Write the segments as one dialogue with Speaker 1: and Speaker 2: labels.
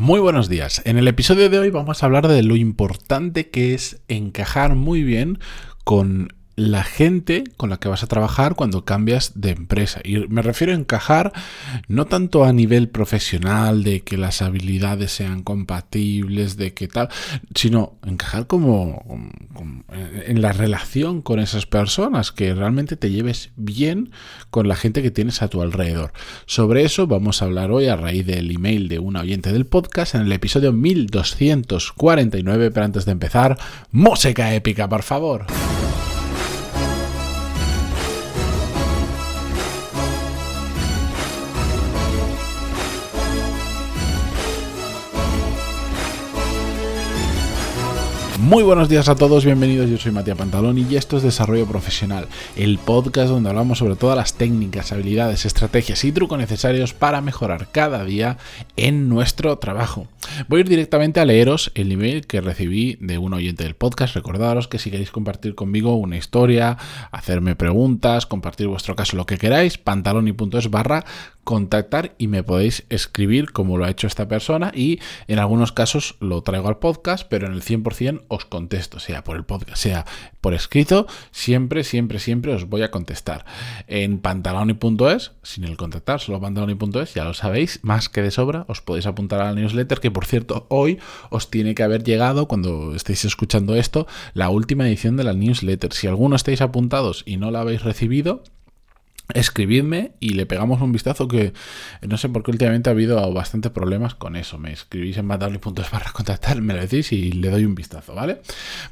Speaker 1: Muy buenos días. En el episodio de hoy vamos a hablar de lo importante que es encajar muy bien con la gente con la que vas a trabajar cuando cambias de empresa. Y me refiero a encajar no tanto a nivel profesional, de que las habilidades sean compatibles, de que tal, sino encajar como, en la relación con esas personas, que realmente te lleves bien con la gente que tienes a tu alrededor. Sobre eso vamos a hablar hoy a raíz del email de un oyente del podcast en el episodio 1249, pero antes de empezar, música épica, por favor. Muy buenos días a todos, bienvenidos. Yo soy Matías Pantaloni y esto es Desarrollo Profesional, el podcast donde hablamos sobre todas las técnicas, habilidades, estrategias y trucos necesarios para mejorar cada día en nuestro trabajo. Voy a ir directamente a leeros el email que recibí de un oyente del podcast. Recordaros que si queréis compartir conmigo una historia, hacerme preguntas, compartir vuestro caso, lo que queráis, pantaloni.es barra contactar y me podéis escribir como lo ha hecho esta persona y en algunos casos lo traigo al podcast, pero en el 100% os contesto, sea por el podcast, sea por escrito, siempre, siempre, siempre os voy a contestar. En pantaloni.es, sin el contactar, solo pantaloni.es, ya lo sabéis, más que de sobra, os podéis apuntar a la newsletter, que por cierto, hoy os tiene que haber llegado, cuando estéis escuchando esto, la última edición de la newsletter. Si alguno estáis apuntados y no la habéis recibido, escribidme y le pegamos un vistazo que no sé por qué últimamente ha habido bastantes problemas con eso. Me escribís en matable.es barra contactar, me lo decís y le doy un vistazo, ¿vale?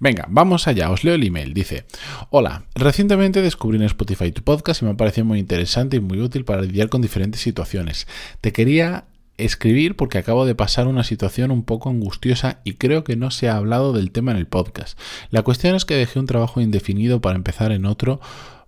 Speaker 1: Venga, vamos allá, os leo el email. Dice, hola, recientemente descubrí en Spotify tu podcast y me ha parecido muy interesante y muy útil para lidiar con diferentes situaciones. Te quería escribir porque acabo de pasar una situación un poco angustiosa y creo que no se ha hablado del tema en el podcast. La cuestión es que dejé un trabajo indefinido para empezar en otro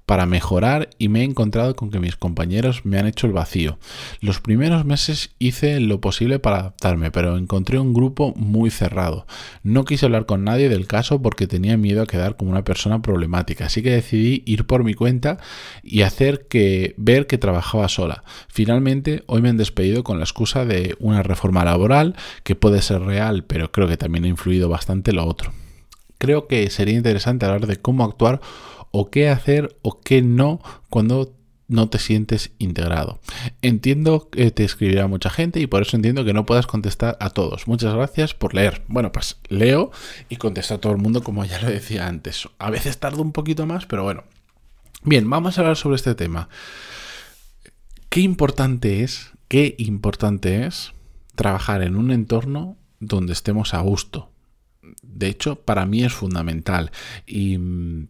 Speaker 1: para mejorar y me he encontrado con que mis compañeros me han hecho el vacío. Los primeros meses hice lo posible para adaptarme, pero encontré un grupo muy cerrado. No quise hablar con nadie del caso porque tenía miedo a quedar como una persona problemática, así que decidí ir por mi cuenta y hacer que ver que trabajaba sola. Finalmente, hoy me han despedido con la excusa de una reforma laboral que puede ser real, pero creo que también ha influido bastante lo otro. Creo que sería interesante hablar de cómo actuar o qué hacer o qué no cuando no te sientes integrado. Entiendo que te escribirá mucha gente y por eso entiendo que no puedas contestar a todos. Muchas gracias por leer. Bueno, pues leo y contesto a todo el mundo como ya lo decía antes. A veces tardo un poquito más, pero bueno. Bien, vamos a hablar sobre este tema. Qué importante es, qué importante es trabajar en un entorno donde estemos a gusto. De hecho, para mí es fundamental. Y mm,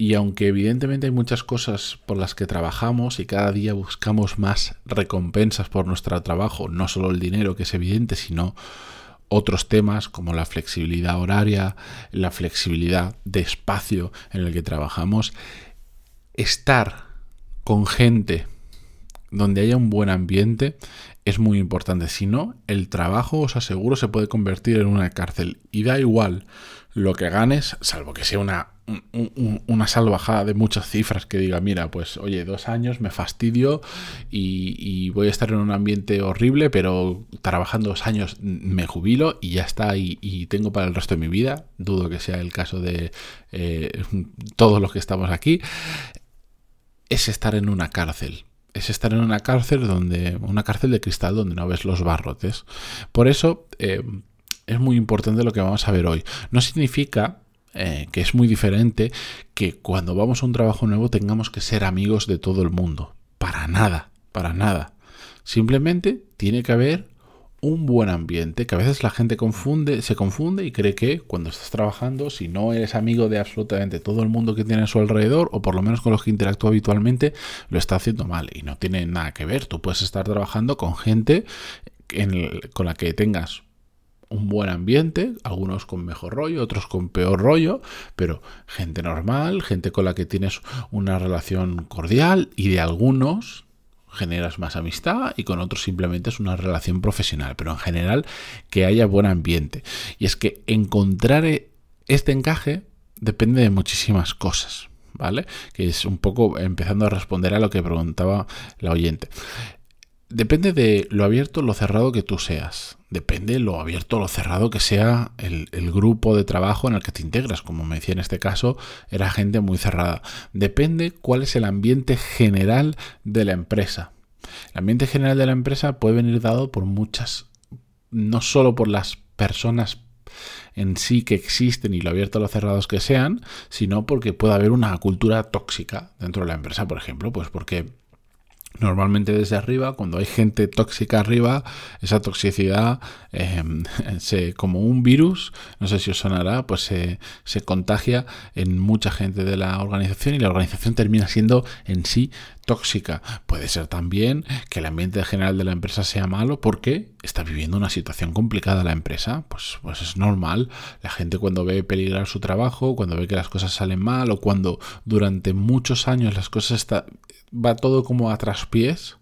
Speaker 1: y aunque evidentemente hay muchas cosas por las que trabajamos y cada día buscamos más recompensas por nuestro trabajo, no solo el dinero que es evidente, sino otros temas como la flexibilidad horaria, la flexibilidad de espacio en el que trabajamos, estar con gente donde haya un buen ambiente es muy importante. Si no, el trabajo, os aseguro, se puede convertir en una cárcel. Y da igual lo que ganes, salvo que sea una una salvajada de muchas cifras que diga, mira, pues oye, dos años me fastidio y, voy a estar en un ambiente horrible, pero trabajando dos años me jubilo y ya está, y, tengo para el resto de mi vida, dudo que sea el caso de eh, todos los que estamos aquí, es estar en una cárcel. Es estar en una cárcel donde. una cárcel de cristal donde no ves los barrotes. Por eso eh, es muy importante lo que vamos a ver hoy. No significa eh, que es muy diferente que cuando vamos a un trabajo nuevo tengamos que ser amigos de todo el mundo. Para nada, para nada. Simplemente tiene que haber un buen ambiente, que a veces la gente confunde, se confunde y cree que cuando estás trabajando, si no eres amigo de absolutamente todo el mundo que tiene a su alrededor, o por lo menos con los que interactúa habitualmente, lo está haciendo mal. Y no tiene nada que ver. Tú puedes estar trabajando con gente con la que tengas un buen ambiente, algunos con mejor rollo, otros con peor rollo, pero gente normal, gente con la que tienes una relación cordial y de algunos generas más amistad y con otros simplemente es una relación profesional, pero en general que haya buen ambiente. Y es que encontrar este encaje depende de muchísimas cosas, ¿vale? Que es un poco empezando a responder a lo que preguntaba la oyente. Depende de lo abierto o lo cerrado que tú seas. Depende de lo abierto o lo cerrado que sea el, grupo de trabajo en el que te integras. Como me decía en este caso, era gente muy cerrada. Depende cuál es el ambiente general de la empresa. El ambiente general de la empresa puede venir dado por muchas, no solo por las personas en sí que existen y lo abierto o lo cerrados que sean, sino porque puede haber una cultura tóxica dentro de la empresa, por ejemplo, pues porque Normalmente desde arriba, cuando hay gente tóxica arriba, esa toxicidad em, se, como un virus, no sé si os sonará, pues se, se, contagia en mucha gente de la organización y la organización termina siendo en sí tóxica. Puede ser también que el ambiente general de la empresa sea malo porque está viviendo una situación complicada la empresa. Pues, pues es normal. La gente cuando ve peligrar su trabajo, cuando ve que las cosas salen mal o cuando durante muchos años las cosas está, va todo como a traspiés,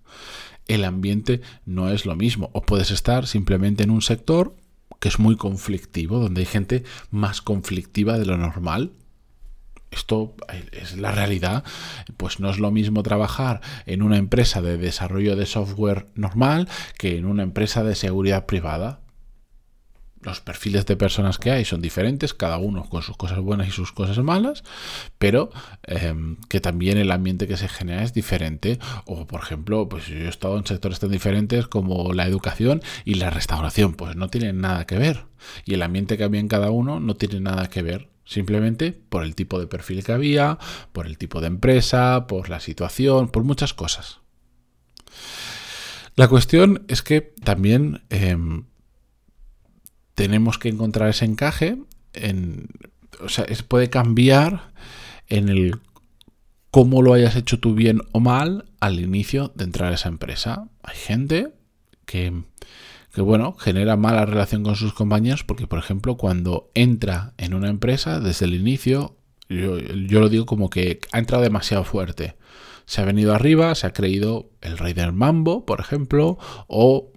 Speaker 1: el ambiente no es lo mismo. O puedes estar simplemente en un sector que es muy conflictivo, donde hay gente más conflictiva de lo normal. Esto es la realidad. Pues no es lo mismo trabajar en una empresa de desarrollo de software normal que en una empresa de seguridad privada los perfiles de personas que hay son diferentes, cada uno con sus cosas buenas y sus cosas malas, pero em, que también el ambiente que se genera es diferente. O, por ejemplo, pues yo he estado en sectores tan diferentes como la educación y la restauración, pues no tienen nada que ver. Y el ambiente que había en cada uno no tiene nada que ver. Simplemente por el tipo de perfil que había, por el tipo de empresa, por la situación, por muchas cosas. La cuestión es que también em, tenemos que encontrar ese encaje. En, o sea, puede cambiar en el cómo lo hayas hecho tú bien o mal al inicio de entrar a esa empresa. Hay gente que, que, bueno, genera mala relación con sus compañeros porque, por ejemplo, cuando entra en una empresa desde el inicio, yo, yo lo digo como que ha entrado demasiado fuerte. Se ha venido arriba, se ha creído el rey del mambo, por ejemplo, o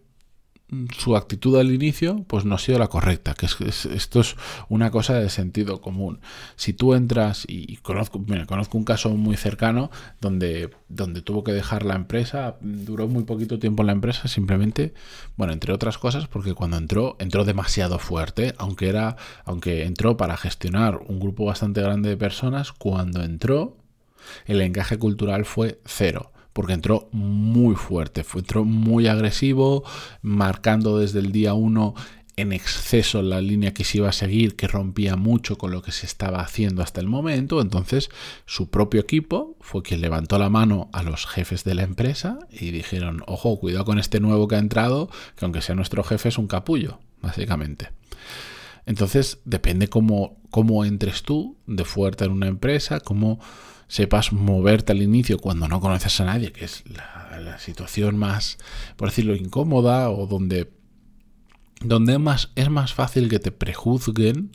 Speaker 1: su actitud al inicio pues no ha sido la correcta, que es, esto es una cosa de sentido común. Si tú entras y conozco, conozco un caso muy cercano donde, donde tuvo que dejar la empresa, duró muy poquito tiempo en la empresa, simplemente, bueno, entre otras cosas, porque cuando entró, entró demasiado fuerte, aunque era, aunque entró para gestionar un grupo bastante grande de personas, cuando entró, el encaje cultural fue cero porque entró muy fuerte, fue, entró muy agresivo, marcando desde el día 1 en exceso la línea que se iba a seguir, que rompía mucho con lo que se estaba haciendo hasta el momento. Entonces, su propio equipo fue quien levantó la mano a los jefes de la empresa y dijeron, ojo, cuidado con este nuevo que ha entrado, que aunque sea nuestro jefe es un capullo, básicamente. Entonces, depende cómo, cómo entres tú de fuerte en una empresa, cómo sepas moverte al inicio cuando no conoces a nadie, que es la, situación más, por decirlo, incómoda o donde, donde más, es más fácil que te prejuzguen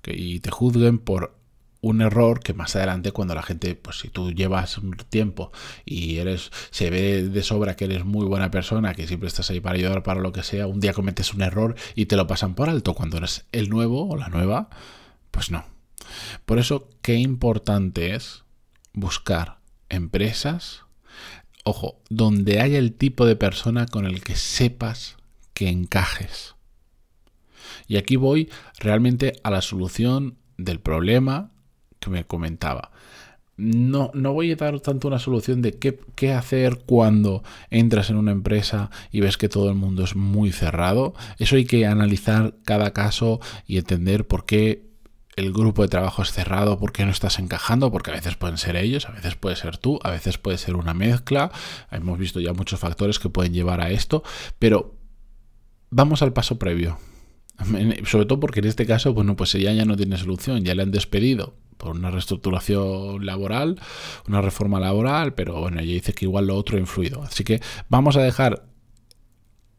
Speaker 1: que, y te juzguen por un error que más adelante cuando la gente, pues si tú llevas un tiempo y eres, se ve de sobra que eres muy buena persona, que siempre estás ahí para ayudar para lo que sea, un día cometes un error y te lo pasan por alto cuando eres el nuevo o la nueva, pues no. Por eso, qué importante es buscar empresas, ojo, donde haya el tipo de persona con el que sepas que encajes. Y aquí voy realmente a la solución del problema que me comentaba. No, no, voy a dar tanto una solución de qué, qué, hacer cuando entras en una empresa y ves que todo el mundo es muy cerrado. Eso hay que analizar cada caso y entender por qué el grupo de trabajo es cerrado porque no estás encajando, porque a veces pueden ser ellos, a veces puede ser tú, a veces puede ser una mezcla. Hemos visto ya muchos factores que pueden llevar a esto, pero vamos al paso previo. Sobre todo porque en este caso, bueno, pues ella ya no tiene solución, ya le han despedido por una reestructuración laboral, una reforma laboral, pero bueno, ella dice que igual lo otro ha influido. Así que vamos a dejar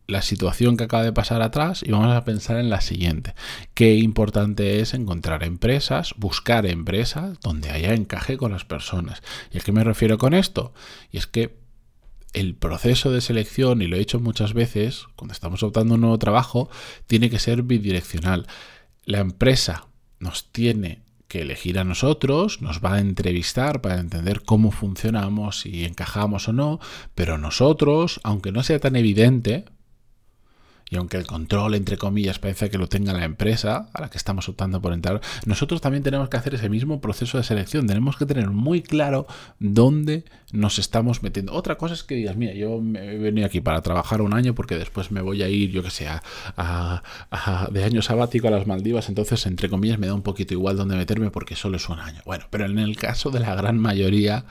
Speaker 1: la situación que acaba de pasar atrás y vamos a pensar en la siguiente. Qué importante es encontrar empresas, buscar empresas donde haya encaje con las personas. ¿Y a qué me refiero con esto? Y es que el proceso de selección, y lo he hecho muchas veces, cuando estamos optando un nuevo trabajo, tiene que ser bidireccional. La empresa nos tiene que elegir a nosotros, nos va a entrevistar para entender cómo funcionamos, si encajamos o no, pero nosotros, aunque no sea tan evidente, aunque el control, entre comillas, parece que lo tenga la empresa a la que estamos optando por entrar, nosotros también tenemos que hacer ese mismo proceso de selección. Tenemos que tener muy claro dónde nos estamos metiendo. Otra cosa es que digas, mira, yo he venido aquí para trabajar un año porque después me voy a ir, yo que sé, a, de año sabático a las Maldivas, entonces, entre comillas, me da un poquito igual dónde meterme porque solo es un año. Bueno, pero en el caso de la gran mayoría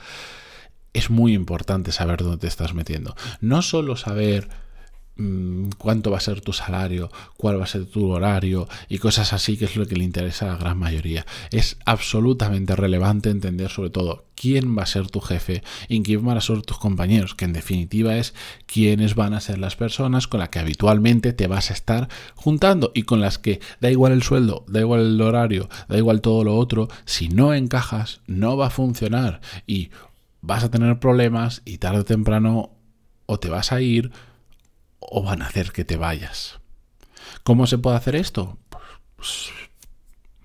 Speaker 1: es muy importante saber dónde te estás metiendo. No solo saber Mm, cuánto va a ser tu salario, cuál va a ser tu horario y cosas así, que es lo que le interesa a la gran mayoría. Es absolutamente relevante entender sobre todo quién va a ser tu jefe y quién van a ser tus compañeros, que en definitiva es quiénes van a ser las personas con las que habitualmente te vas a estar juntando y con las que da igual el sueldo, da igual el horario, da igual todo lo otro, si no encajas no va a funcionar y vas a tener problemas y tarde o temprano o te vas a ir o van a hacer que te vayas. ¿Cómo se puede hacer esto? Pues,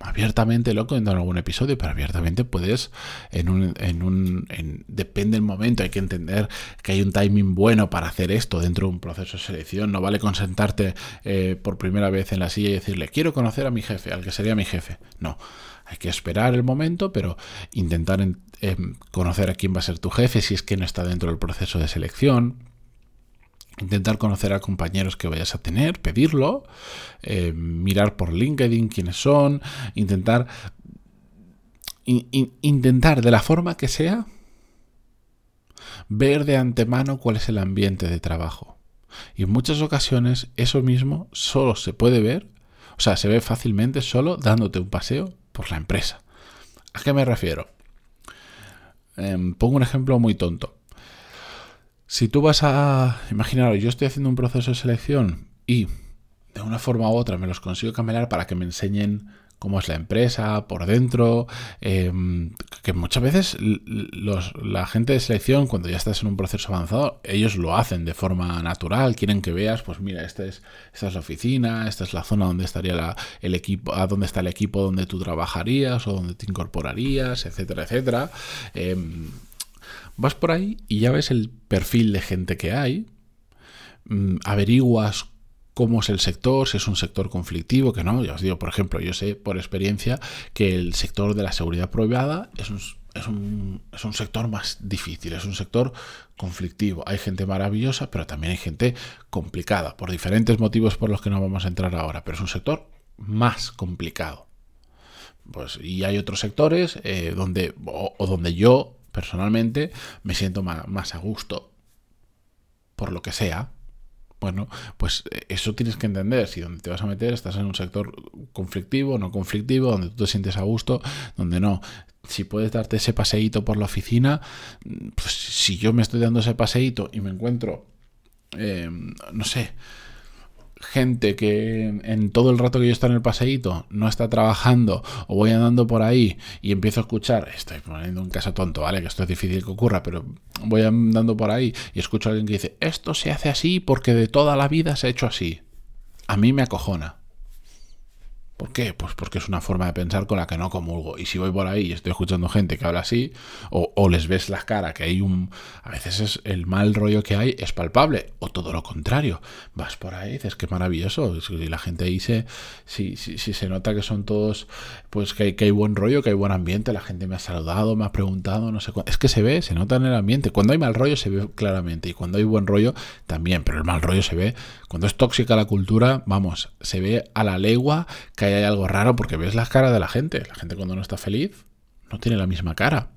Speaker 1: abiertamente lo he en algún episodio, pero abiertamente puedes en un, en un depende del momento, hay que entender que hay un timing bueno para hacer esto dentro de un proceso de selección, no vale consentarte eh, por primera vez en la silla y decirle quiero conocer a mi jefe, al que sería mi jefe, no, hay que esperar el momento, pero intentar conocer a quién va a ser tu jefe si es que no está dentro del proceso de selección, intentar conocer a compañeros que vayas a tener, pedirlo, eh, mirar por LinkedIn quiénes son, intentar, intentar de la forma que sea, ver de antemano cuál es el ambiente de trabajo. Y en muchas ocasiones eso mismo solo se puede ver, o sea, se ve fácilmente solo dándote un paseo por la empresa. ¿A qué me refiero? Em, pongo un ejemplo muy tonto. Si tú vas a... Imaginaros, yo estoy haciendo un proceso de selección y de una forma u otra me los consigo cambiar para que me enseñen cómo es la empresa por dentro, em, que muchas veces la gente de selección, cuando ya estás en un proceso avanzado, ellos lo hacen de forma natural, quieren que veas, pues mira, esta es, esta es la oficina, esta es la zona donde estaría el equipo, a dónde está el equipo donde tú trabajarías o donde te incorporarías, etcétera, etcétera. Em, Vas por ahí y ya ves el perfil de gente que hay, mm, averiguas cómo es el sector, si es un sector conflictivo, que no. Ya os digo, por ejemplo, yo sé por experiencia que el sector de la seguridad privada es un, es un, es un sector más difícil, es un sector conflictivo. Hay gente maravillosa, pero también hay gente complicada, por diferentes motivos por los que no vamos a entrar ahora, pero es un sector más complicado. Pues, y hay otros sectores eh, donde, o donde yo personalmente me siento más, a gusto por lo que sea. Bueno, pues eh, eso tienes que entender. Si donde te vas a meter estás en un sector conflictivo, no conflictivo, donde tú te sientes a gusto, donde no. Si puedes darte ese paseíto por la oficina, pues si yo me estoy dando ese paseíto y me encuentro, eh, no sé, gente que en todo el rato que yo estoy en el paseíto no está trabajando o voy andando por ahí y empiezo a escuchar, estoy poniendo un caso tonto, ¿vale? Que esto es difícil que ocurra, pero voy andando por ahí y escucho a alguien que dice, esto se hace así porque de toda la vida se ha hecho así. A mí me acojona. ¿Por qué? Pues porque es una forma de pensar con la que no comulgo. Y si voy por ahí y estoy escuchando gente que habla así, o, les ves la cara, que hay un... A veces es el mal rollo que hay es palpable, o todo lo contrario. Vas por ahí y dices, qué maravilloso. Y la gente ahí se... Si, si, se nota que son todos... Pues que hay, que hay buen rollo, que hay buen ambiente, la gente me ha saludado, me ha preguntado, no sé cuánto. Es que se ve, se nota en el ambiente. Cuando hay mal rollo se ve claramente, y cuando hay buen rollo también, pero el mal rollo se ve... Cuando es tóxica la cultura, vamos, se ve a la legua que algo raro porque ves las caras de la gente. La gente cuando no está feliz no tiene la misma cara.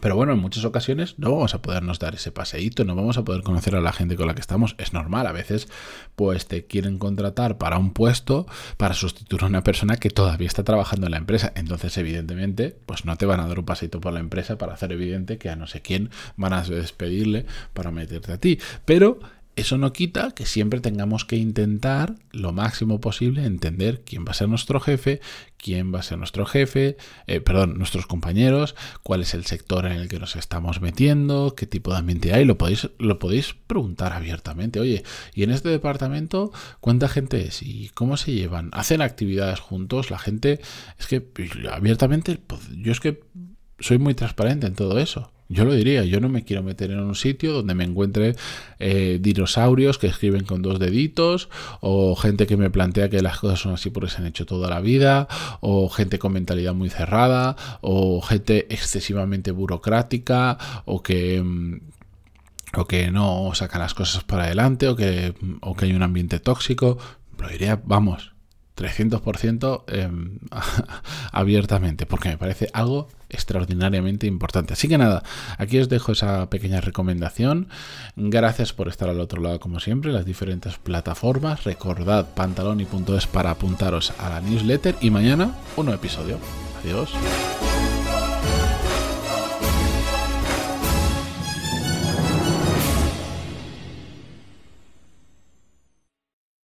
Speaker 1: Pero bueno, en muchas ocasiones no vamos a podernos dar ese paseíto, no vamos a poder conocer a la gente con la que estamos. Es normal, a veces pues te quieren contratar para un puesto para sustituir a una persona que todavía está trabajando en la empresa. Entonces, evidentemente, pues no te van a dar un paseíto por la empresa para hacer evidente que a no sé quién van a despedirle para meterte a ti. Pero eso no quita que siempre tengamos que intentar lo máximo posible entender quién va a ser nuestro jefe, quién va a ser nuestro jefe, eh, perdón, nuestros compañeros, cuál es el sector en el que nos estamos metiendo, qué tipo de ambiente hay, lo podéis, lo podéis preguntar abiertamente. Oye, ¿y en este departamento cuánta gente es? ¿Y cómo se llevan? ¿Hacen actividades juntos? La gente, es que abiertamente, pues, yo es que soy muy transparente en todo eso. Yo lo diría, yo no me quiero meter en un sitio donde me encuentre eh, dinosaurios que escriben con dos deditos, o gente que me plantea que las cosas son así porque se han hecho toda la vida, o gente con mentalidad muy cerrada, o gente excesivamente burocrática, o que mm, o que no sacan las cosas para adelante, o que, o que hay un ambiente tóxico. Lo diría, vamos, 300% em, abiertamente, porque me parece algo extraordinariamente importante. Así que nada, aquí os dejo esa pequeña recomendación. Gracias por estar al otro lado, como siempre, las diferentes plataformas. Recordad pantaloni.es para apuntaros a la newsletter y mañana un nuevo episodio. Adiós.